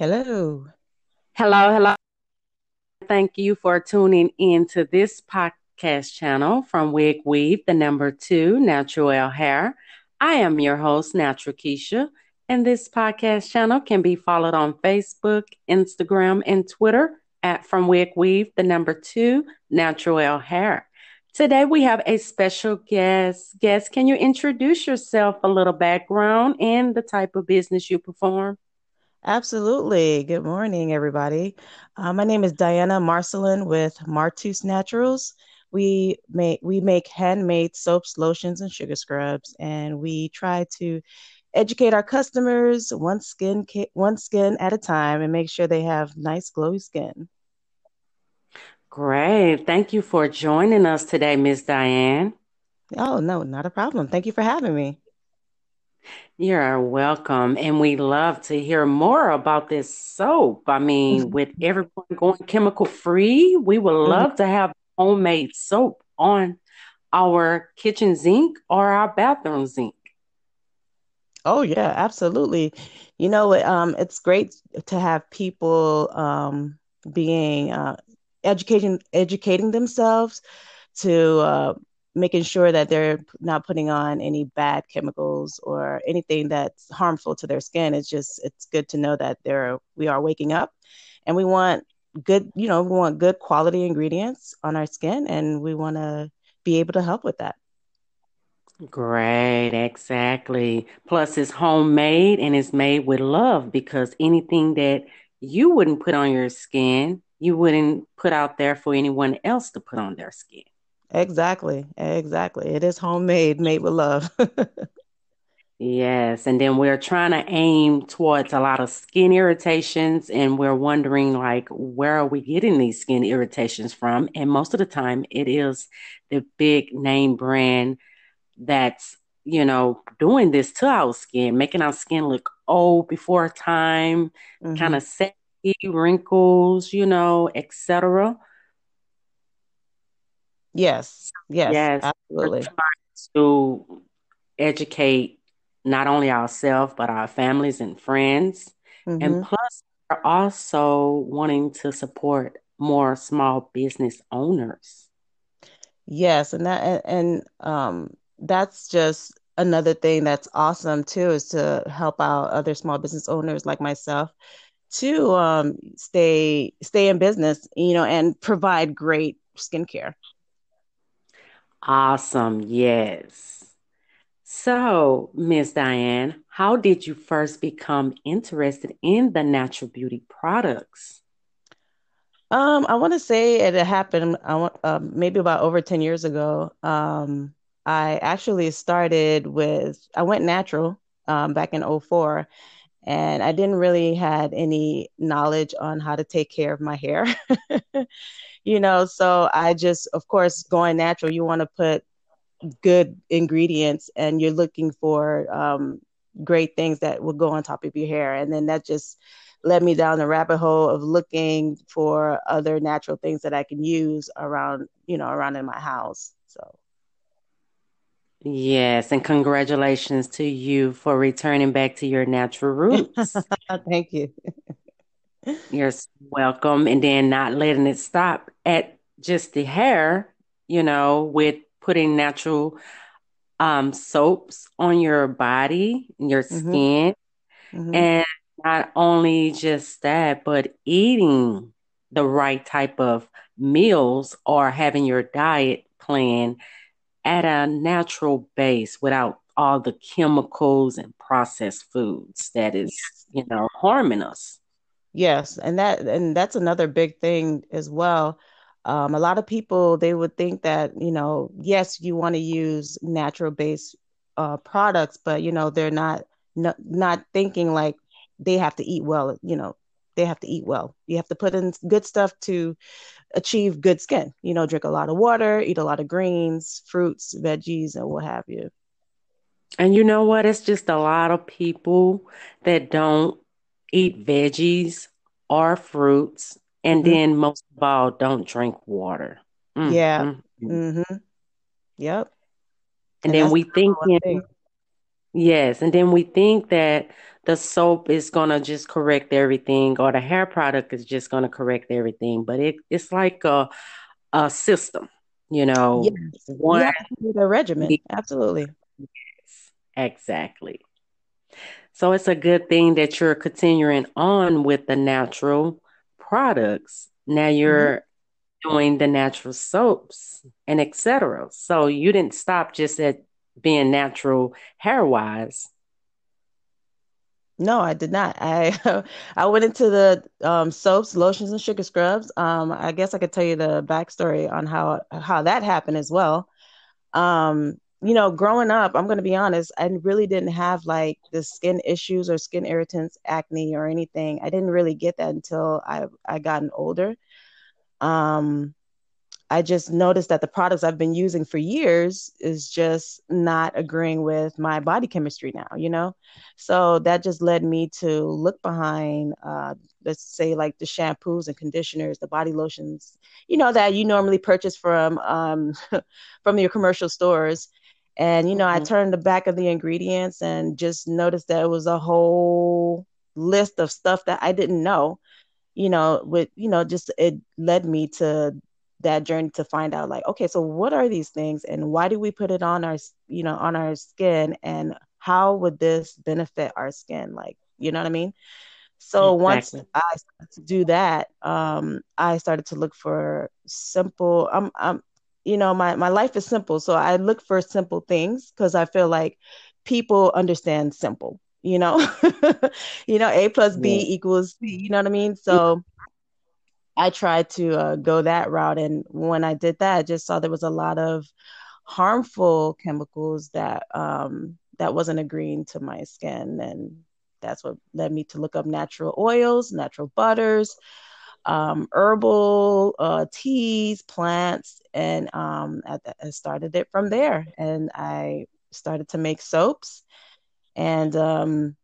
Hello. Hello, hello. Thank you for tuning in to this podcast channel from Wig Weave, the number two, Natural Hair. I am your host, Natural Keisha, and this podcast channel can be followed on Facebook, Instagram, and Twitter at From Wig Weave, the number two, Natural Hair. Today we have a special guest. Guest, can you introduce yourself, a little background, and the type of business you perform? Absolutely. Good morning, everybody. Uh, my name is Diana Marcelin with Martus Naturals. We make we make handmade soaps, lotions, and sugar scrubs, and we try to educate our customers one skin one skin at a time and make sure they have nice glowy skin. Great. Thank you for joining us today, Miss Diane. Oh, no, not a problem. Thank you for having me. You're welcome. And we love to hear more about this soap. I mean, Mm-hmm. with everyone going chemical free, we would Mhm. love to have homemade soap on our kitchen zinc or our bathroom zinc. Oh yeah, absolutely. You know, um, it's great to have people um, being uh, educating educating themselves to uh, making sure that they're not putting on any bad chemicals or anything that's harmful to their skin. It's just it's good to know that they're we are waking up, and we want good you know we want good quality ingredients on our skin, and we want to be able to help with that. Great, exactly. Plus, it's homemade and it's made with love because anything that you wouldn't put on your skin, you wouldn't put out there for anyone else to put on their skin. Exactly, exactly. It is homemade, made with love. Yes, and then we're trying to aim towards a lot of skin irritations, and we're wondering like, where are we getting these skin irritations from? And most of the time, it is the big name brand that's, you know, doing this to our skin, making our skin look old before time, kind hmm of saggy, wrinkles, you know, etc. Yes, yes, Yes, absolutely. to educate not only ourselves, but our families and friends. And hmm plus, we're also wanting to support more small business owners. Yes, and that and, and um that's just another thing that's awesome too is to help out other small business owners like myself to um stay stay in business, you know, and provide great skincare. Awesome. Yes. So, Miss Diane, how did you first become interested in the natural beauty products? Um, I want to say it happened I want um, maybe about over 10 years ago. Um, I actually started with I went natural um, back in '04, and I didn't really had any knowledge on how to take care of my hair. You know, so I just of course going natural, you want to put good ingredients and you're looking for um, great things that will go on top of your hair. And then that just led me down the rabbit hole of looking for other natural things that I can use around, you know, around in my house. So Yes, and congratulations to you for returning back to your natural roots. thank you. You're welcome. And then not letting it stop at just the hair, you know, with putting natural um, soaps on your body, your hmm skin. hmm And not only just that, but eating the right type of meals or having your diet plan at a natural base without all the chemicals and processed foods that is, you know, harming us. Yes, and that and that's another big thing as well. Um, a lot of people they would think that, you know, yes, you want to use natural based uh, products, but you know, they're not no, not thinking like they have to eat well, you know, they have to eat well. You have to put in good stuff to achieve good skin. You know, drink a lot of water, eat a lot of greens, fruits, veggies, and what have you. And you know what? It's just a lot of people that don't eat veggies or fruits, and hmm then most of all, don't drink water. Mm, Yeah. mm, mm. hmm Yep. And And then we think. Yes, and then we think that the soap is gonna just correct everything, or the hair product is just gonna correct everything. But it it's like a a system, you Yes, know. you One, do the regimen. Absolutely. yes, exactly. So it's a good thing that you're continuing on with the natural products. Now hmm you're doing the natural soaps and etc. So you didn't stop just at being natural hair wise. No, I did not. I I went into the um, soaps, lotions, and sugar scrubs. Um, I guess I could tell you the backstory on how how that happened as well. Um, you know, growing up, I'm going to be honest, I really didn't have like the skin issues or skin irritants, acne or anything. I didn't really get that until I I gotten older. Um, I just noticed that the products I've been using for years is just not agreeing with my body chemistry now, you know? So that just led me to look behind, uh, let's say, like the shampoos and conditioners, the body lotions, you know, that you normally purchase from um, from your commercial stores. And, you know, I Mhm. turned the back of the ingredients and just noticed that it was a whole list of stuff that I didn't know you know, with, you know, just it led me to that journey to find out like, okay, so what are these things and why do we put it on our, you know, on our skin and how would this benefit our skin? Like, you know what I mean? So once I started to do that, um, I started to look for simple, I'm, I'm, you know, my, my life is simple. So I look for simple things because I feel like people understand simple, you know, you know, A plus B Yeah. equals C, you know what I mean? So I tried to uh, go that route. And when I did that, I just saw there was a lot of harmful chemicals that um, that wasn't agreeing to my skin, and that's what led me to look up natural oils, natural butters, um, herbal uh, teas, plants, and um, I, I started it from there. And I started to make soaps, and um,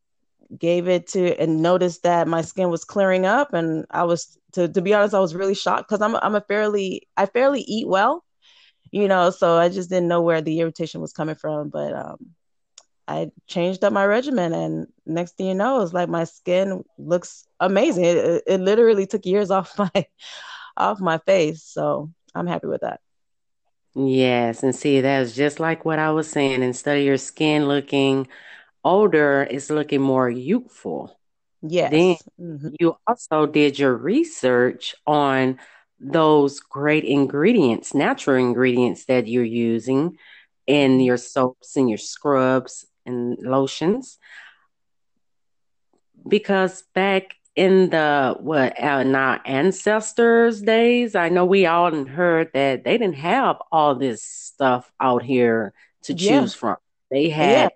gave it to and noticed that my skin was clearing up and I was to to be honest I was really shocked cuz I'm I'm a fairly I fairly eat well you know so I just didn't know where the irritation was coming from but um I changed up my regimen and next thing you know it's like my skin looks amazing. It, it literally took years off my off my face so I'm happy with that. Yes, and see, that's just like what I was saying. Instead of your skin looking older, it's looking more youthful. Then yes hmm you also did your research on those great ingredients, natural ingredients that you're using in hmm your soaps and your scrubs and lotions. Because back in the what uh, in our ancestors' days, I know we all heard that they didn't have all this stuff out here to yeah choose from. They yeah had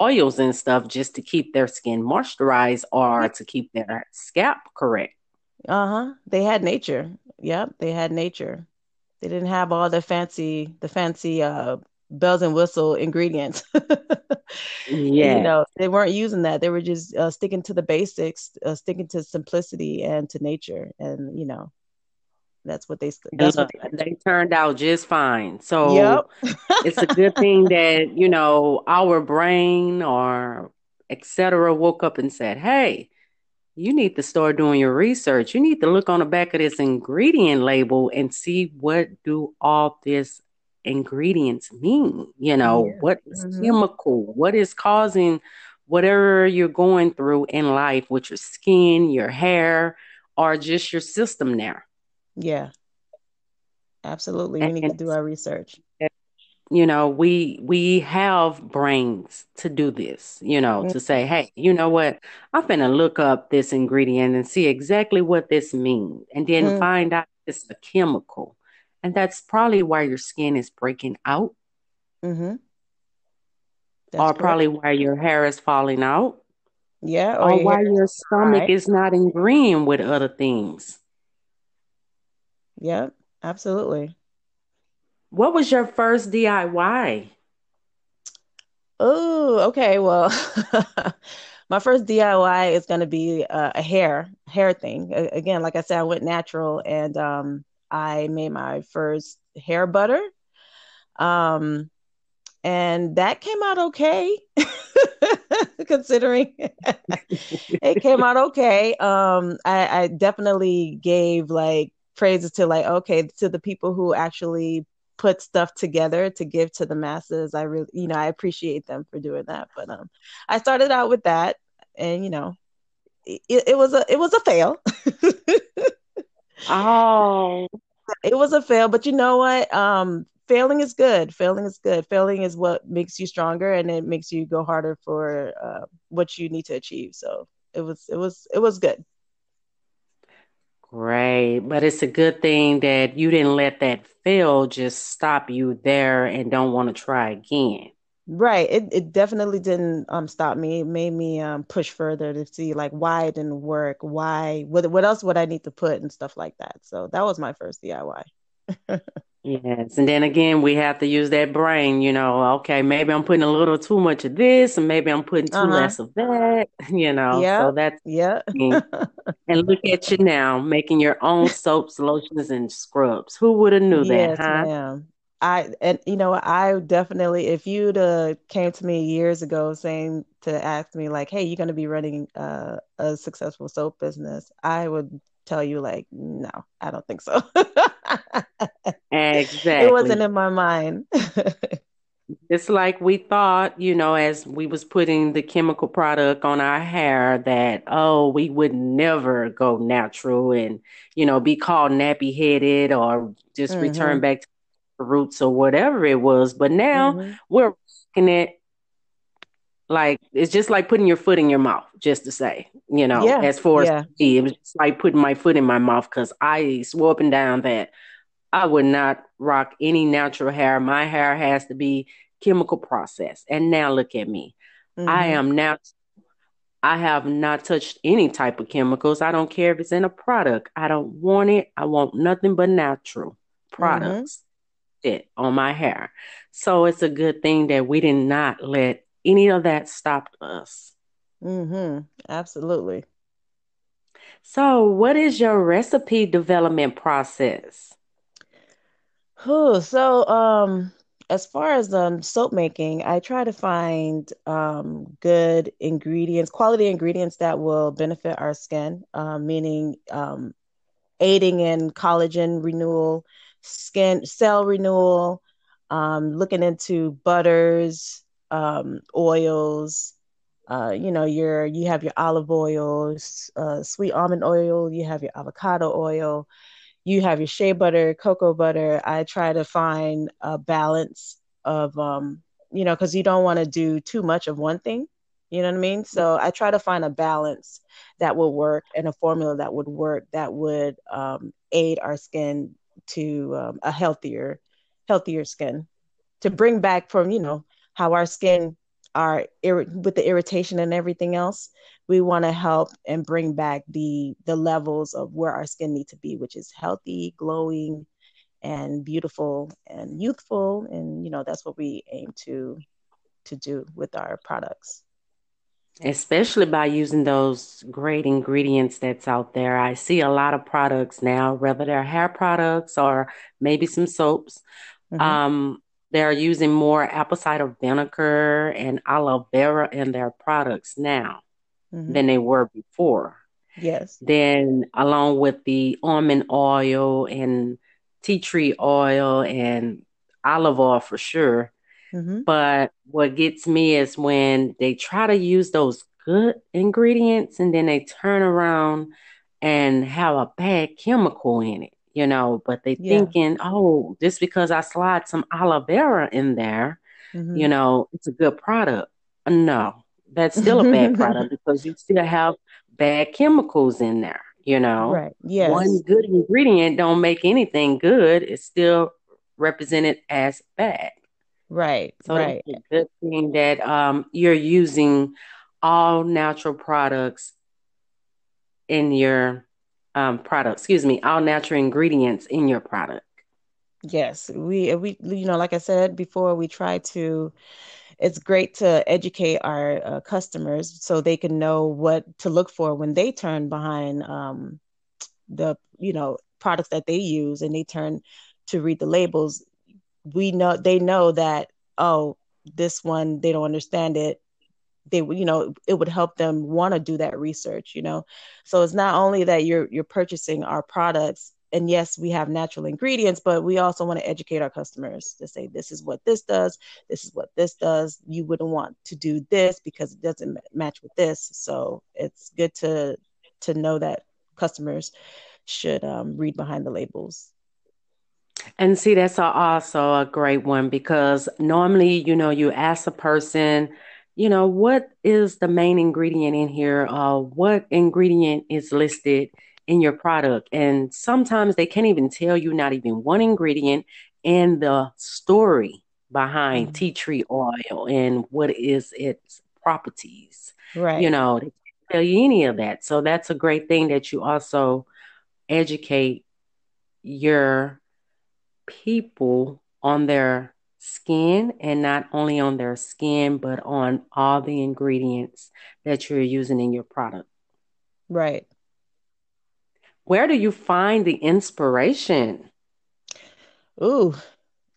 oils and stuff just to keep their skin moisturized or to keep their scalp correct. uh-huh they had nature yep they had nature They didn't have all the fancy, the fancy uh, bells and whistle ingredients. Yeah. You know, they weren't using that. They were just uh, sticking to the basics, uh, sticking to simplicity and to nature, and you know, that's what they that's what they they turned out just fine. Yep. So it's a good thing that, you know, our brain or etc. woke up and said, hey, You need to start doing your research. You need to look on the back of this ingredient label and see what do all these ingredients mean. You know, Yeah. what is hmm chemical? What is causing whatever you're going through in life with your skin, your hair, or just your system there. Yeah. Absolutely. We need to do our research. you know, we we have brains to do this, you know, Mm, to say, hey, you know what? I'm gonna look up this ingredient and see exactly what this means, and then mm, find out it's a chemical. And that's probably why your skin is breaking out, hmm That's or correct. probably why your hair is falling out, Yeah. Or or why your stomach is not agreeing with other things. Yep. Absolutely. What was your first DIY? Oh, okay. Well, my first DIY is going to be uh, a hair hair thing. Again, like I said, I went natural and um, I made my first hair butter. Um, and that came out okay considering it came out okay. Um I, I definitely gave like praises to like okay to the people who actually put stuff together to give to the masses. I really you know i appreciate them for doing that. But um i started out with that and you know it, it was a it was a fail oh it was a fail but you know what um failing is good. Failing is good. Failing is what makes you stronger and it makes you go harder for uh, what you need to achieve. So it was it was it was good. Great. But it's a good thing that you didn't let that fail just stop you there and don't want to try again. Right. It it definitely didn't um stop me. It made me um push further to see like why it didn't work, why what what else would I need to put and stuff like that. So that was my first DIY. Yes, and then again, we have to use that brain, you know. Okay, maybe I'm putting a little too much of this, and maybe I'm putting too uh-huh. less of that, you know. Yeah. So that's yeah. and look at you now, making your own soaps, lotions, and scrubs. Who would have knew yes, that, huh? Ma'am. I and you know I definitely if you'd uh, came to me years ago saying to ask me like, hey, you're going to be running uh, a successful soap business, I would tell you like, no, I don't think so. exactly. It wasn't in my mind. it's like we thought, you know, as we was putting the chemical product on our hair that, oh, we would never go natural and, you know, be called nappy headed or just mm-hmm. return back to roots or whatever it was. But now mm-hmm. we're looking at like it's just like putting your foot in your mouth, just to say, you know, yeah, as far yeah. as me, it was just like putting my foot in my mouth because I swore up and down that I would not rock any natural hair. My hair has to be chemical processed. And now look at me. Mm-hmm. I am now I have not touched any type of chemicals. I don't care if it's in a product. I don't want it. I want nothing but natural products mm-hmm. It on my hair. So it's a good thing that we did not let any of that stop us. Mm-hmm. Absolutely. So, what is your recipe development process? Oh, so um, as far as um soap making, I try to find um good ingredients, quality ingredients that will benefit our skin, uh, meaning um aiding in collagen renewal, skin cell renewal, um, looking into butters, um, oils. Uh, you know, your you have your olive oils, uh, sweet almond oil. You have your avocado oil. You have your shea butter, cocoa butter. I try to find a balance of, um, you know, because you don't want to do too much of one thing. You know what I mean? So I try to find a balance that will work and a formula that would work that would um, aid our skin to um, a healthier, healthier skin to bring back from you know how our skin are with the irritation and everything else we want to help and bring back the the levels of where our skin need to be which is healthy glowing and beautiful and youthful. And you know that's what we aim to to do with our products especially by using those great ingredients that's out there i see a lot of products now whether they're hair products or maybe some soaps mm-hmm. um, they're using more apple cider vinegar and aloe vera in their products now mm-hmm. than they were before. Yes. Then, along with the almond oil and tea tree oil and olive oil for sure. Mm-hmm. But what gets me is when they try to use those good ingredients and then they turn around and have a bad chemical in it you know, but they yeah. thinking, oh, just because I slide some aloe vera in there, mm-hmm. you know, it's a good product. No, that's still a bad product because you still have bad chemicals in there, you know. Right. Yes. One good ingredient don't make anything good. It's still represented as bad. Right. So right. it's a good thing that um, you're using all natural products in your um, product, excuse me, all natural ingredients in your product. Yes, we we you know, like I said before, we try to. It's great to educate our uh, customers so they can know what to look for when they turn behind um, the you know products that they use and they turn to read the labels. We know they know that oh this one they don't understand it. They you know it would help them want to do that research you know? So it's not only that you're you're purchasing our products and yes we have natural ingredients but we also want to educate our customers to say this is what this does this is what this does. You wouldn't want to do this because it doesn't match with this. So it's good to to know that customers should um, read behind the labels and see that's also a great one because normally you know you ask a person you know, what is the main ingredient in here? Uh, what ingredient is listed in your product? And sometimes they can't even tell you not even one ingredient and the story behind mm-hmm. tea tree oil and what is its properties. Right. You know, they can't tell you any of that. So that's a great thing that you also educate your people on their skin and not only on their skin, but on all the ingredients that you're using in your product. Right. Where do you find the inspiration? Ooh,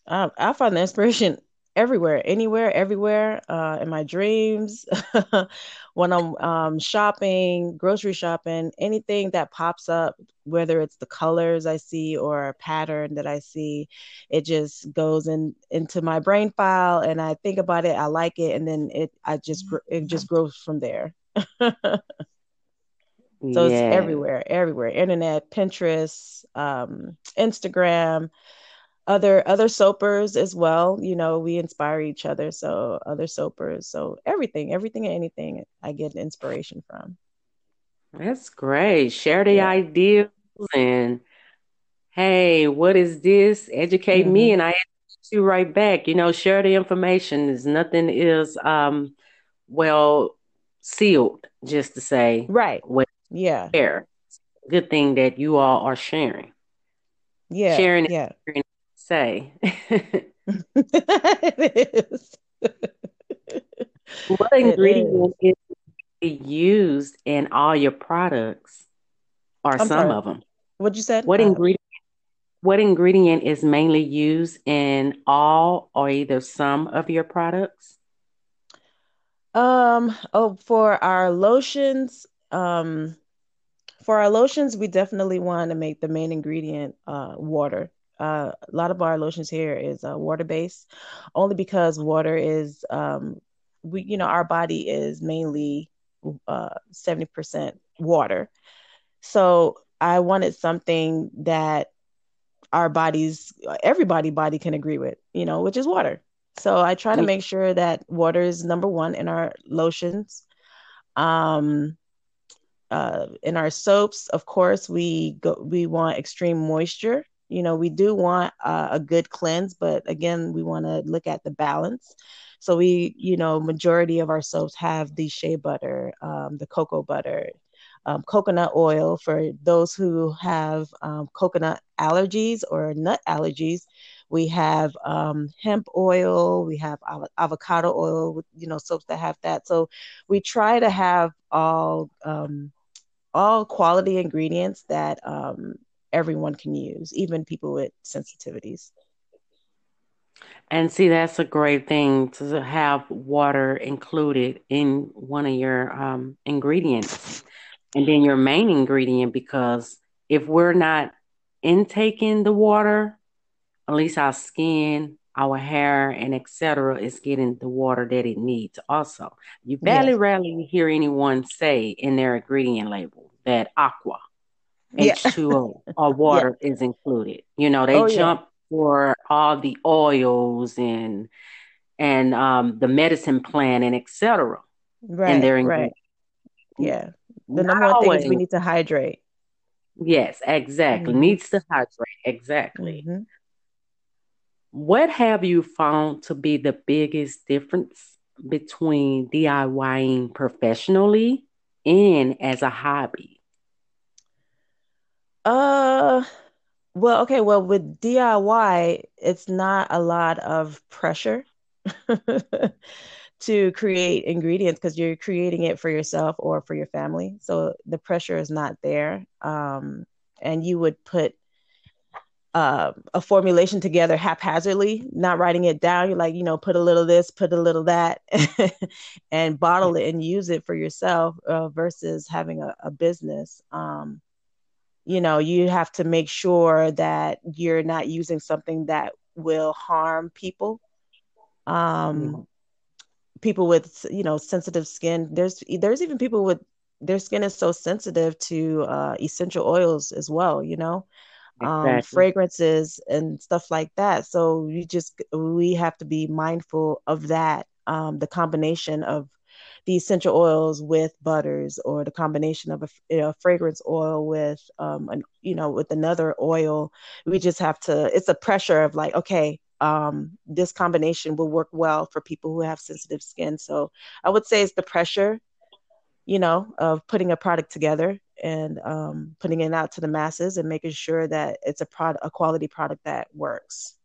I, I find the inspiration everywhere, anywhere, everywhere, uh, in my dreams, when I'm um, shopping, grocery shopping, anything that pops up, whether it's the colors I see or a pattern that I see, it just goes in into my brain file, and I think about it. I like it, and then it I just it just grows from there. so yeah. it's everywhere, everywhere. Internet, Pinterest, um, Instagram other other soapers as well you know we inspire each other so other soapers so everything everything and anything i get inspiration from. That's great. Share the yeah. ideas and hey what is this? Educate mm-hmm. me and i you right back. You know share the information. Is nothing is um well sealed just to say right. well, yeah. share. Good thing that you all are sharing. Yeah sharing yeah say. it is. what ingredient is. is used in all your products, or I'm some sorry. of them? What you said? What uh, ingredient? What ingredient is mainly used in all or either some of your products? Um. Oh, for our lotions, um, for our lotions, we definitely want to make the main ingredient uh, water uh, a lot of our lotions here is uh, water based, only because water is um, we you know our body is mainly uh, seventy percent water, so I wanted something that our bodies everybody body can agree with, you know, which is water. So I try to make sure that water is number one in our lotions. Um, uh, in our soaps, of course, we go we want extreme moisture you know we do want uh, a good cleanse but again we want to look at the balance. So we you know majority of our soaps have the shea butter um, the cocoa butter um, coconut oil. For those who have um, coconut allergies or nut allergies we have um, hemp oil we have av- avocado oil you know soaps that have that. So we try to have all um, all quality ingredients that um, everyone can use, even people with sensitivities. And see, that's a great thing to have water included in one of your um, ingredients. And then your main ingredient, because if we're not intaking the water, at least our skin, our hair, and etc., is getting the water that it needs. Also, you barely yes. rarely hear anyone say in their ingredient label that aqua H2O or water yeah. is included. You know, they oh, jump yeah. for all the oils and and um, the medicine plan and etc. Right. And they're right. Yeah. The Not number one always. thing is we need to hydrate. Yes, exactly. Mm-hmm. Needs to hydrate. Exactly. Mm-hmm. What have you found to be the biggest difference between DIYing professionally and as a hobby? Uh, well, okay. Well, with DIY, it's not a lot of pressure to create ingredients because you're creating it for yourself or for your family. So the pressure is not there. Um, and you would put uh, a formulation together haphazardly, not writing it down. You're like, you know, put a little this, put a little that, and bottle it and use it for yourself uh, versus having a, a business. Um, you know, you have to make sure that you're not using something that will harm people. Um, mm-hmm. People with, you know, sensitive skin. There's there's even people with their skin is so sensitive to uh, essential oils as well. You know, um, exactly. fragrances and stuff like that. So you just we have to be mindful of that. Um, the combination of the essential oils with butters, or the combination of a you know, fragrance oil with um, an, you know with another oil. We just have to. It's a pressure of like, okay, um, this combination will work well for people who have sensitive skin. So I would say it's the pressure, you know, of putting a product together and um, putting it out to the masses and making sure that it's a product, a quality product that works.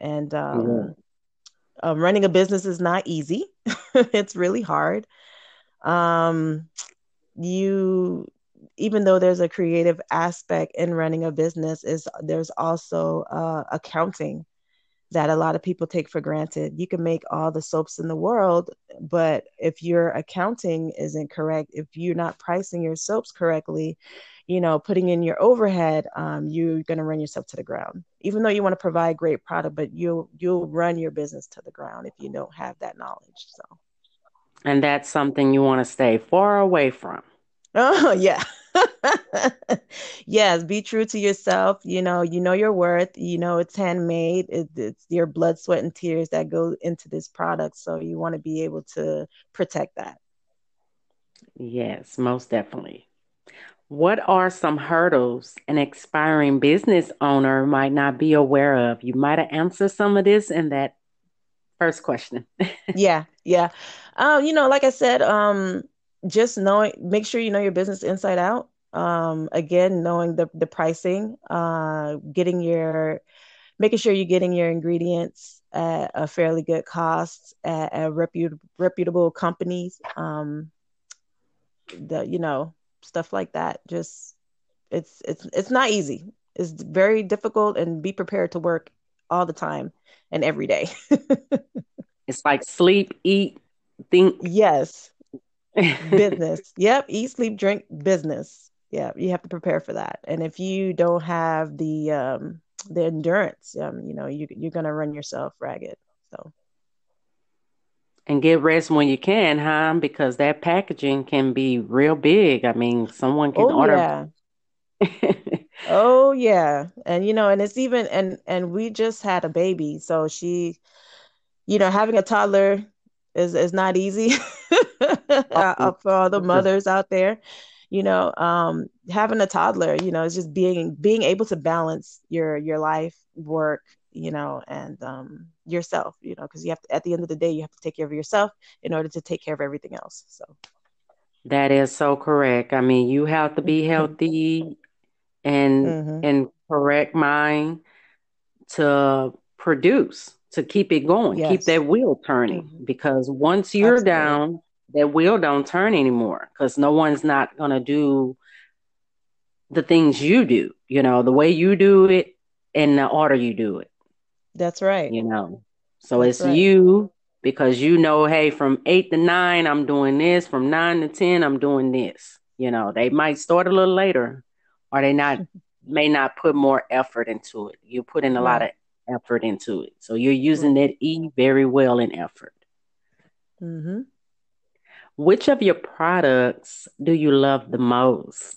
And um, mm-hmm. Um, running a business is not easy; it's really hard. Um, you, even though there's a creative aspect in running a business, is there's also uh, accounting that a lot of people take for granted. You can make all the soaps in the world, but if your accounting isn't correct, if you're not pricing your soaps correctly, you know, putting in your overhead, um, you're going to run yourself to the ground. Even though you want to provide great product, but you'll you'll run your business to the ground if you don't have that knowledge. So, and that's something you want to stay far away from. Oh yeah. yes, be true to yourself. You know, you know your worth. You know it's handmade. It, it's your blood, sweat, and tears that go into this product. So you want to be able to protect that. Yes, most definitely. What are some hurdles an expiring business owner might not be aware of? You might have answered some of this in that first question. yeah, yeah. Uh, you know, like I said, um, just knowing, make sure you know your business inside out. Um, again, knowing the the pricing, uh, getting your, making sure you're getting your ingredients at a fairly good cost at, at reputable reputable companies. Um, the you know stuff like that. Just it's it's it's not easy. It's very difficult, and be prepared to work all the time and every day. it's like sleep, eat, think. Yes, business. Yep. Eat, sleep, drink, business. Yeah. You have to prepare for that. And if you don't have the um the endurance, um, you know, you you're gonna run yourself ragged. So and get rest when you can, huh? Because that packaging can be real big. I mean, someone can oh, order. Yeah. oh yeah, and you know, and it's even and and we just had a baby, so she, you know, having a toddler is is not easy uh, for all the mothers out there you know um, having a toddler you know is just being being able to balance your your life work you know and um, yourself you know because you have to at the end of the day you have to take care of yourself in order to take care of everything else so that is so correct i mean you have to be mm-hmm. healthy and mm-hmm. and correct mind to produce to keep it going, yes. keep that wheel turning. Mm-hmm. Because once you're Absolutely. down, that wheel don't turn anymore. Because no one's not gonna do the things you do. You know, the way you do it and the order you do it. That's right. You know, so That's it's right. you because you know, hey, from eight to nine, I'm doing this. From nine to ten, I'm doing this. You know, they might start a little later, or they not may not put more effort into it. You put in a lot of effort into it. So you're using that E very well in effort. Mm-hmm. Which of your products do you love the most?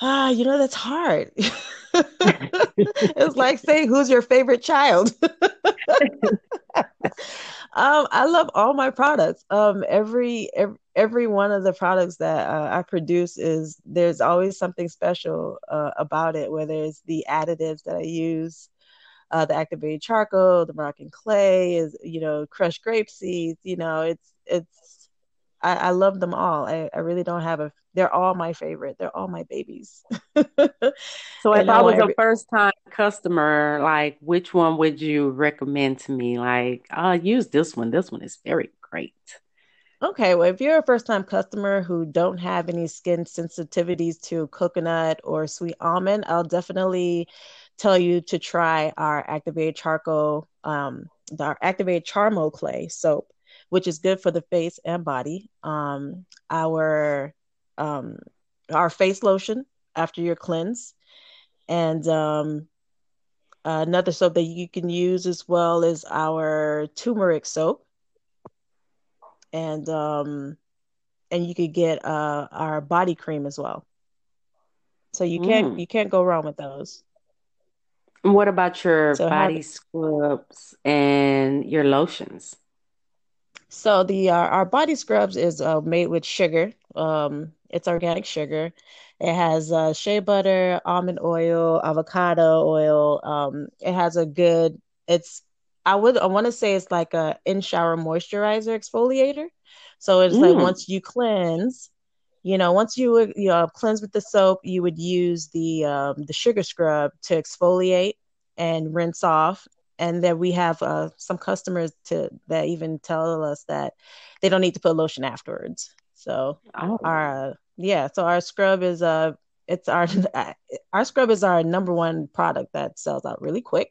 Ah, you know, that's hard. it's like saying, who's your favorite child? um, I love all my products. Um, every, every every one of the products that uh, I produce is there's always something special uh, about it, whether it's the additives that I use, uh, the activated charcoal, the Moroccan clay, is you know crushed grape seeds. You know, it's it's I, I love them all. I, I really don't have a. They're all my favorite. They're all my babies. so if I was a first time customer, like which one would you recommend to me? Like, I'll use this one. This one is very great. Okay, well, if you're a first-time customer who don't have any skin sensitivities to coconut or sweet almond, I'll definitely tell you to try our activated charcoal, um, our activated charmo clay soap, which is good for the face and body. Um, our um, our face lotion after your cleanse, and um, another soap that you can use as well is our turmeric soap, and um, and you could get uh, our body cream as well. So you can't Mm. you can't go wrong with those. What about your So body scrubs and your lotions? so the uh, our body scrubs is uh, made with sugar. Um, it's organic sugar. It has uh, shea butter, almond oil, avocado oil. Um, it has a good. It's I would I want to say it's like a in shower moisturizer exfoliator. So it's like Mm. once you cleanse, you know, once you would you know, cleanse with the soap, you would use the um, the sugar scrub to exfoliate and rinse off. And then we have uh, some customers to that even tell us that they don't need to put lotion afterwards. So Oh. our yeah, so our scrub is uh it's our our scrub is our number one product that sells out really quick.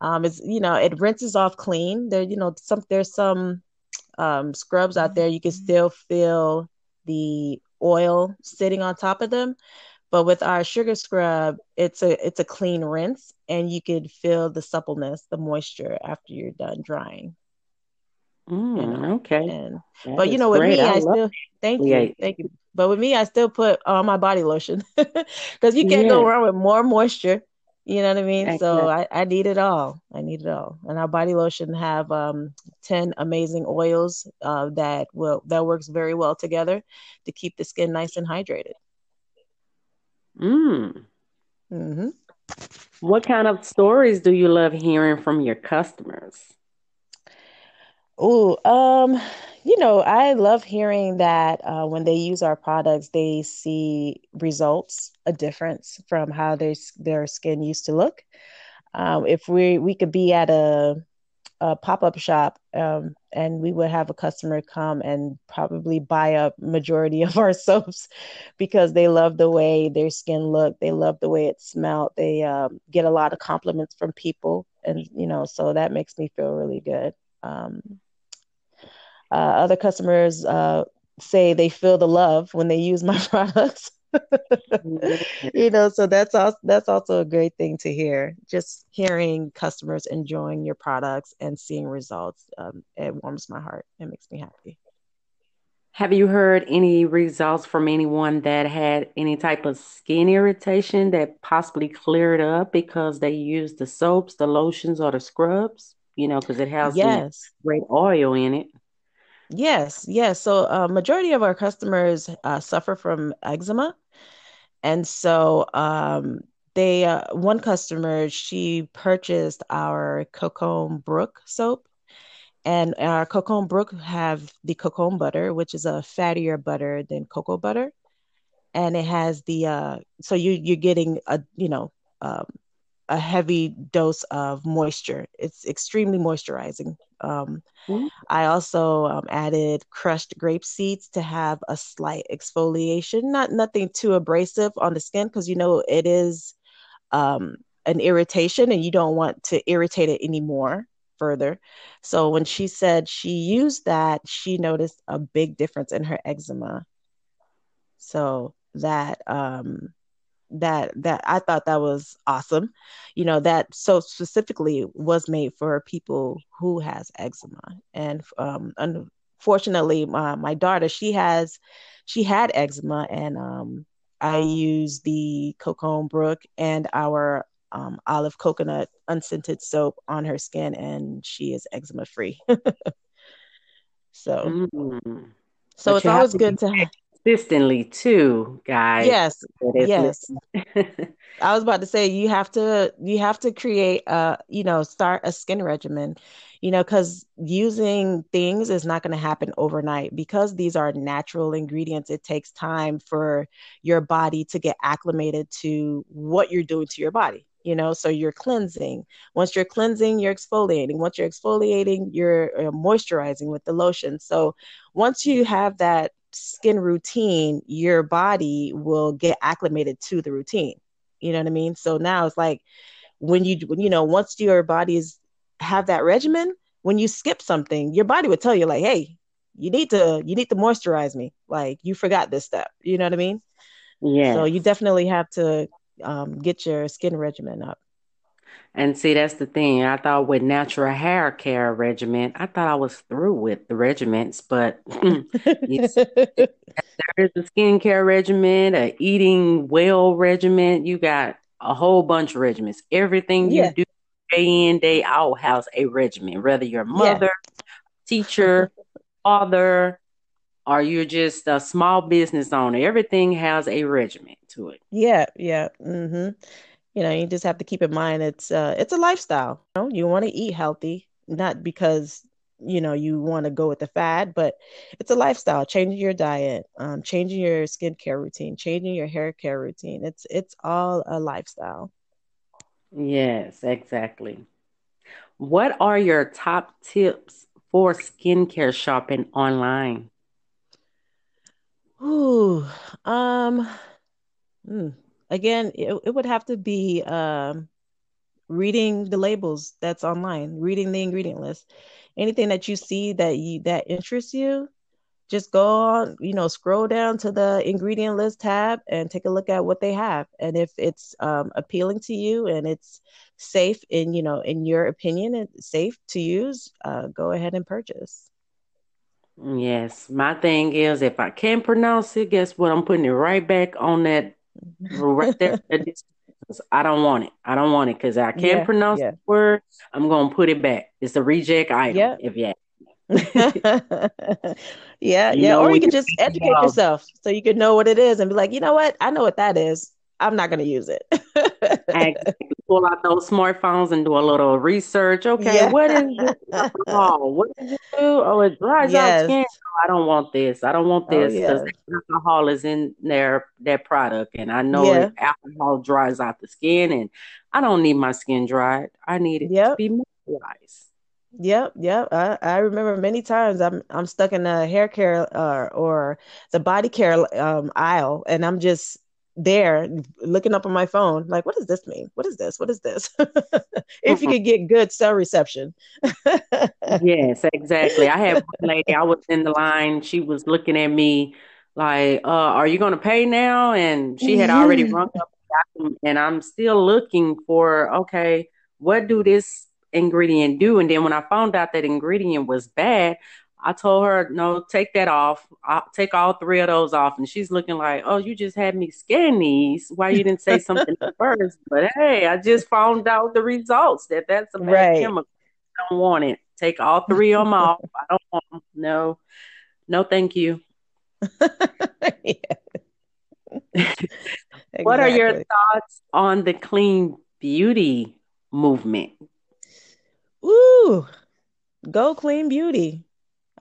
Um, it's you know it rinses off clean. There you know some there's some um, scrubs out there, you can still feel the oil sitting on top of them. But with our sugar scrub, it's a it's a clean rinse, and you could feel the suppleness, the moisture after you're done drying. You Mm, know, okay. and but you know, with great. me, I I still thank you, Create. thank you. But with me, I still put on my body lotion because you can't go wrong with more moisture. You know what I mean? So. I, I need it all. I need it all. And our body lotion have um 10 amazing oils uh that will that works very well together to keep the skin nice and hydrated. Mm. hmm What kind of stories do you love hearing from your customers? Oh, um, you know, I love hearing that uh, when they use our products, they see results, a difference from how their their skin used to look. Um, if we we could be at a, a pop-up shop, um, and we would have a customer come and probably buy a majority of our soaps because they love the way their skin looked, they love the way it smelled, they um, get a lot of compliments from people, and you know, so that makes me feel really good. Um, uh, other customers uh, say they feel the love when they use my products. You know, so that's also that's also a great thing to hear. Just hearing customers enjoying your products and seeing results, um, it warms my heart. It makes me happy. Have you heard any results from anyone that had any type of skin irritation that possibly cleared up because they used the soaps, the lotions, or the scrubs? You know, because it has Yes, great oil in it. Yes, yes. So, uh, majority of our customers uh, suffer from eczema, and so um, they uh, one customer she purchased our Cocoa Brook soap And our Cocoa Brook have the cocoa butter, which is a fattier butter than cocoa butter, and it has the uh, so you you're getting a you know um, a heavy dose of moisture. It's extremely moisturizing. Um, I also um, added crushed grape seeds to have a slight exfoliation, not nothing too abrasive on the skin because you know it is um, an irritation and you don't want to irritate it anymore further. So when she said she used that, she noticed a big difference in her eczema. So that um that that I thought that was awesome. You know, that so specifically was made for people who has eczema. And um unfortunately my my daughter, she has she had eczema and um I use the Cocoa Brook and our um, olive coconut unscented soap on her skin and she is eczema free. so mm. so But it's always to good to it consistently too, guys. yes, yes. I was about to say you have to you have to create a you know start a skin regimen, you know, because using things is not going to happen overnight because these are natural ingredients. It takes time for your body to get acclimated to what you're doing to your body. you know so you're cleansing once you're cleansing you're exfoliating once you're exfoliating you're uh, moisturizing with the lotion so once you have that skin routine your body will get acclimated to the routine. You know what i mean? So now it's like when you you know once your body's have that regimen when you skip something your body would tell you like hey you need to you need to moisturize me. Like you forgot this step you know what i mean? Yeah so you definitely have to um, get your skin regimen up. And see, that's the thing. I thought with natural hair care regimen, I thought I was through with the regiments, but yes, there is a skincare regimen, a eating well regimen. You got a whole bunch of regimens. Everything you yeah. do day in, day out has a regimen, whether you're mother, yeah. teacher, father, or you're just a small business owner. Everything has a regimen to it. Yeah, yeah. Mm-hmm. You know, you just have to keep in mind it's uh it's a lifestyle. You know, you want to eat healthy, not because you know you want to go with the fad, but it's a lifestyle. Changing your diet, um, changing your skincare routine, changing your hair care routine. It's it's all a lifestyle. Yes, exactly. What are your top tips for skincare shopping online? Ooh, um, mm, again, it, it would have to be um, reading the labels that's online, reading the ingredient list. Anything that you see that you that interests you, just go on, you know, scroll down to the ingredient list tab and take a look at what they have. And if it's um, appealing to you and it's safe in, you know, in your opinion, it's safe to use, uh, go ahead and purchase. Yes, my thing is if I can't pronounce it, guess what? I'm putting it right back on that right there. I don't want it. I don't want it because I can't yeah, pronounce yeah. the word. I'm gonna put it back. It's a reject item. Yeah. If yeah. yeah, you yeah. Or you can just educate yourself so you can know what it is and be like, you know what? I know what that is. I'm not going to use it. Pull out those smartphones and do a little research. Okay, yeah. what is this alcohol? What does it do? Oh, it dries yes. out skin. I don't want this. I don't want this because oh, yeah. alcohol is in their their product, and I know yeah. alcohol dries out the skin, and I don't need my skin dried. I need it yep. to be moisturized. Yep, yep. I, I remember many times I'm I'm stuck in the hair care uh, or the body care um, aisle, and I'm just there looking up on my phone like what does this mean? What is this? What is this? If you could get good cell reception. Yes exactly. I had one lady i was in the line she was looking at me like uh, are you going to pay now? And she had already rung up and i'm still looking for okay what do this ingredient do? And then when i found out that ingredient was bad I told her, no, take that off. I'll take all three of those off. And she's looking like, oh, you just had me scan these. Why you didn't say something first? But hey, I just found out the results that that's a bad right. chemical. I don't want it. Take all three of them off. I don't want them. No, no, thank you. what are your thoughts on the clean beauty movement? Ooh, go clean beauty.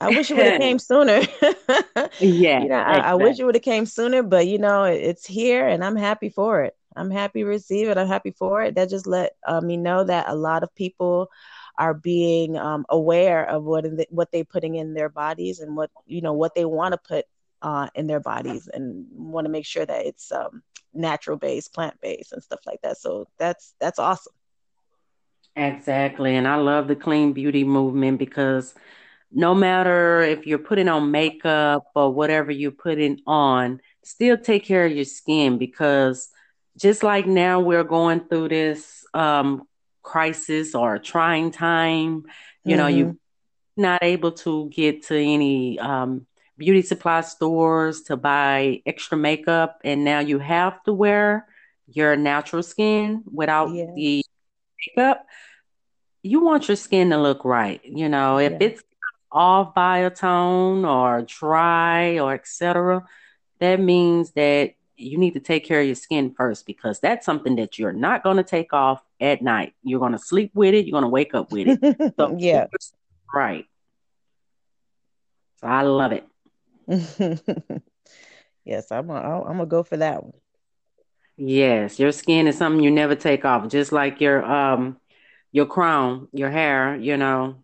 I wish it would have came sooner. yeah, you know, I, I, wish it would have came sooner, but you know, it's here, and I'm happy for it. I'm happy to receive it. I'm happy for it. That just let uh, me know that a lot of people are being um, aware of what the, what they're putting in their bodies and what you know what they want to put uh, in their bodies, and want to make sure that it's um, natural based, plant based, and stuff like that. So that's that's awesome. Exactly, and I love the clean beauty movement because no matter if you're putting on makeup or whatever you're putting on, still take care of your skin because just like now we're going through this um, crisis or trying time, you mm-hmm. know, you're not able to get to any um, beauty supply stores to buy extra makeup, and now you have to wear your natural skin without yeah. the makeup. You want your skin to look right. You know, if yeah. it's off by a tone or dry or etc., that means that you need to take care of your skin first because that's something that you're not going to take off at night. You're going to sleep with it. You're going to wake up with it. So yeah, right. So I love it. yes, I'm. A, I'm gonna go for that one. Yes, your skin is something you never take off, just like your um your crown, your hair, you know,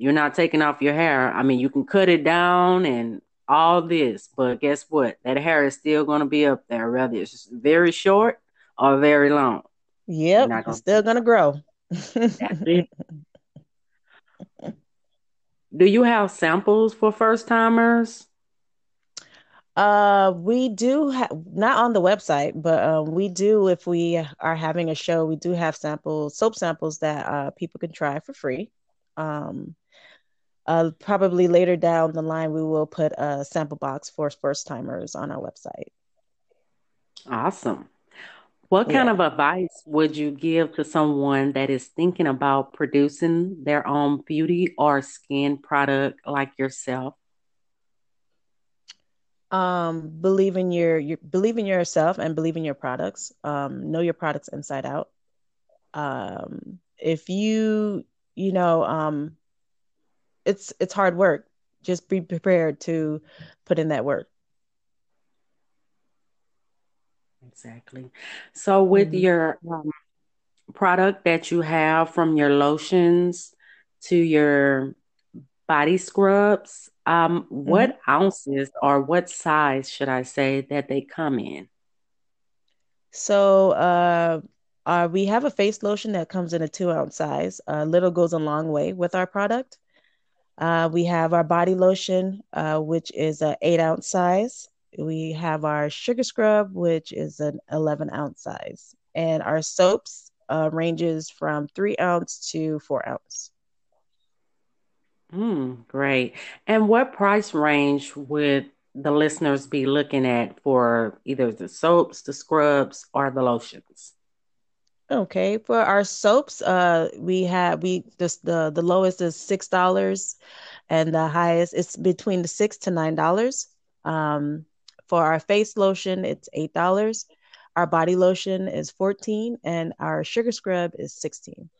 you're not taking off your hair. I mean, you can cut it down and all this, but guess what? That hair is still going to be up there, whether it's very short or very long. Yep, it's still gonna grow. to. It. Do you have samples for first timers? Uh, we do have not on the website, but um, we do if we are having a show, we do have samples, soap samples that uh, people can try for free. Um, uh, probably later down the line, we will put a sample box for first timers on our website. Awesome. What kind Yeah. of advice would you give to someone that is thinking about producing their own beauty or skin product like yourself? Um, believe in your, your believe in yourself and believe in your products. Um, know your products inside out. Um, if you, you know, um, it's it's hard work. Just be prepared to put in that work. Exactly. So, with Mhm. your um, product that you have from your lotions to your body scrubs, um, Mhm. what ounces or what size should I say that they come in? So, uh, uh, we have a face lotion that comes in a two ounce size. A little goes a long way with our product. Uh, we have our body lotion, uh, which is an eight ounce size. We have our sugar scrub, which is an 11 ounce size. And our soaps, uh, ranges from three ounce to four ounce. Mm, great. And what price range would the listeners be looking at for either the soaps, the scrubs, or the lotions? Okay, for our soaps, uh, we have we this the the lowest is six dollars, and the highest it's between the six to nine dollars. Um, for our face lotion, it's eight dollars. Our body lotion is fourteen, and our sugar scrub is sixteen.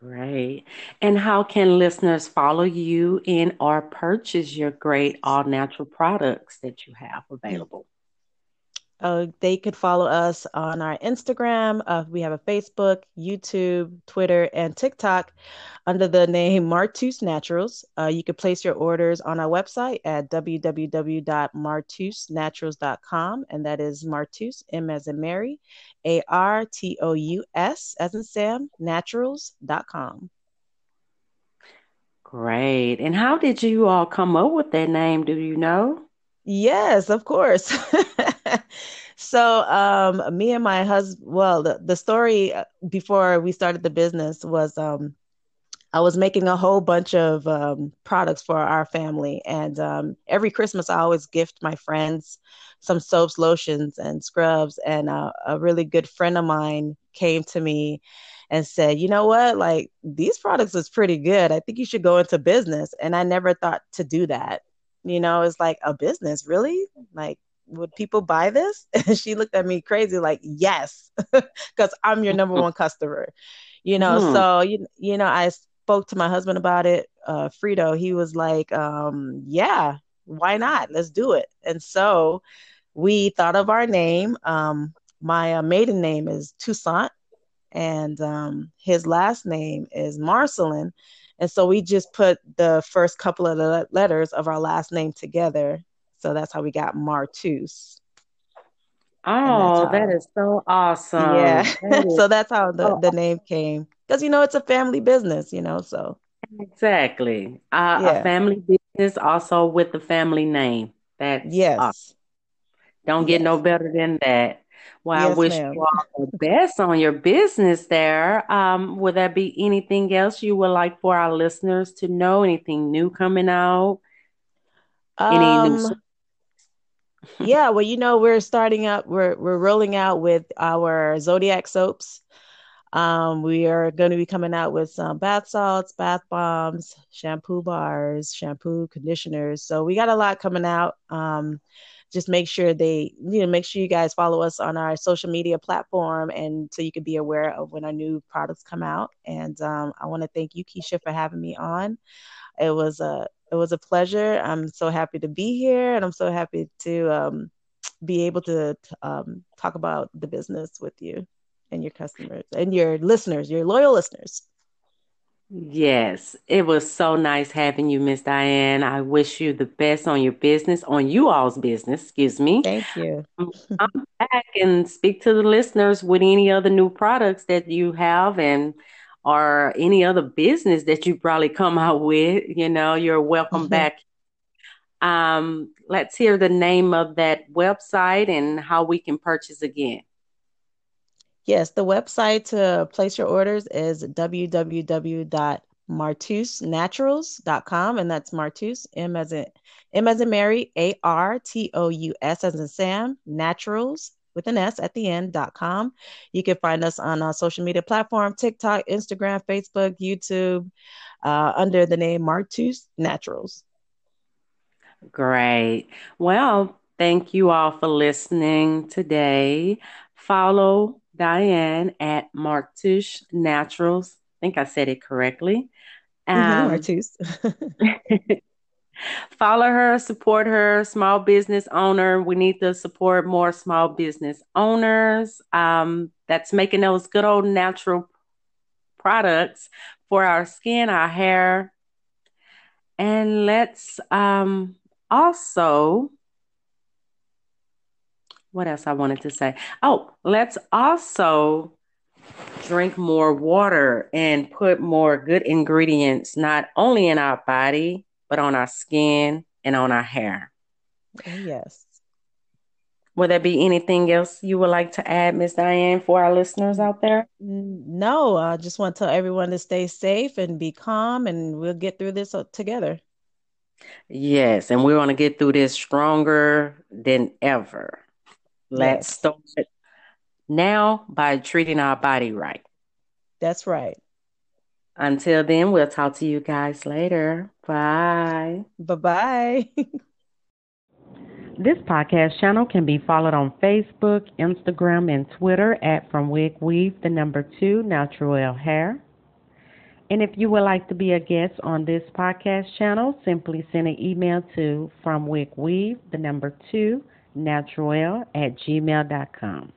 Great. And how can listeners follow you in or purchase your great all natural products that you have available? Uh, they could follow us on our Instagram. Uh, we have a Facebook, YouTube, Twitter, and TikTok under the name Martous Naturals. Uh, you could place your orders on our website at www.martousnaturals.com, and that is Martous, M as in Mary, A R T O U S as in Sam, naturals.com. Great. And how did you all come up with that name? Do you know? Yes, of course. So, um, me and my husband, well, the, the story uh, before we started the business was um, I was making a whole bunch of um, products for our family. And um, every Christmas, I always gift my friends some soaps, lotions, and scrubs. And uh, a really good friend of mine came to me and said, You know what? Like, these products is pretty good. I think you should go into business. And I never thought to do that. You know, it's like a business, really? Like, would people buy this? And she looked at me crazy, like, Yes, because I'm your number one customer you know? Hmm. so you, you know i spoke to my husband about it uh Frito. He was like um yeah why not? Let's do it. And so we thought of our name. Um my uh, maiden name is Toussaint and um his last name is Marcelin and so we just put the first couple of the letters of our last name together so that's how we got Martous Oh, that how is so yeah awesome. That is so that's how the so the name came because you know it's a family business you know so exactly. Uh, a family business also with the family name. That's awesome. Yes. Don't get no better than that. Well, I Yes, wish you all the best on your business there. Um, would there be anything else you would like for our listeners to know? Anything new coming out? Any new? Yeah, well, you know, we're starting up, we're we're rolling out with our Zodiac soaps. Um, we are going to be coming out with some bath salts, bath bombs, shampoo bars, shampoo conditioners. So we got a lot coming out. Um, just make sure they, you know, make sure you guys follow us on our social media platform and so you can be aware of when our new products come out. And um, I want to thank you, Keisha, for having me on. It was a it was a pleasure. I'm so happy to be here, and I'm so happy to um, be able to um, talk about the business with you and your customers and your listeners, your loyal listeners. Yes, it was so nice having you, Miss Diane. I wish you the best on your business, on you all's business, excuse me. Thank you. I'm back and speak to the listeners with any other new products that you have and or any other business that you probably come out with. You know, you're welcome back. Um, let's hear the name of that website and how we can purchase again. Yes, the website to place your orders is www.martousnaturals.com, and that's Martous, M as in M as in Mary, A R T O U S as in Sam, Naturals with an S at the end.com. You can find us on our social media platform TikTok, Instagram, Facebook, YouTube, uh, under the name Martous Naturals. Great. Well, thank you all for listening today. Follow Diane at Martouche Naturals. I think I said it correctly. Um, follow her, support her, small business owner. We need to support more small business owners um, that's making those good old natural products for our skin, our hair. And let's um, also what else I wanted to say? Oh, let's also drink more water and put more good ingredients not only in our body, but on our skin and on our hair. Yes. Will there be anything else you would like to add, Miss Diane, for our listeners out there? No, I just want to tell everyone to stay safe and be calm, and we'll get through this uh, together. Yes, and we want to get through this stronger than ever. Let's yes. start now by treating our body right. That's right. Until then, we'll talk to you guys later. Bye. Bye bye. this podcast channel can be followed on Facebook, Instagram, and Twitter at From Wig Weave, the number two, Natural Hair. And if you would like to be a guest on this podcast channel, simply send an email to From Wig Weave, the number two, natural at gmail.com.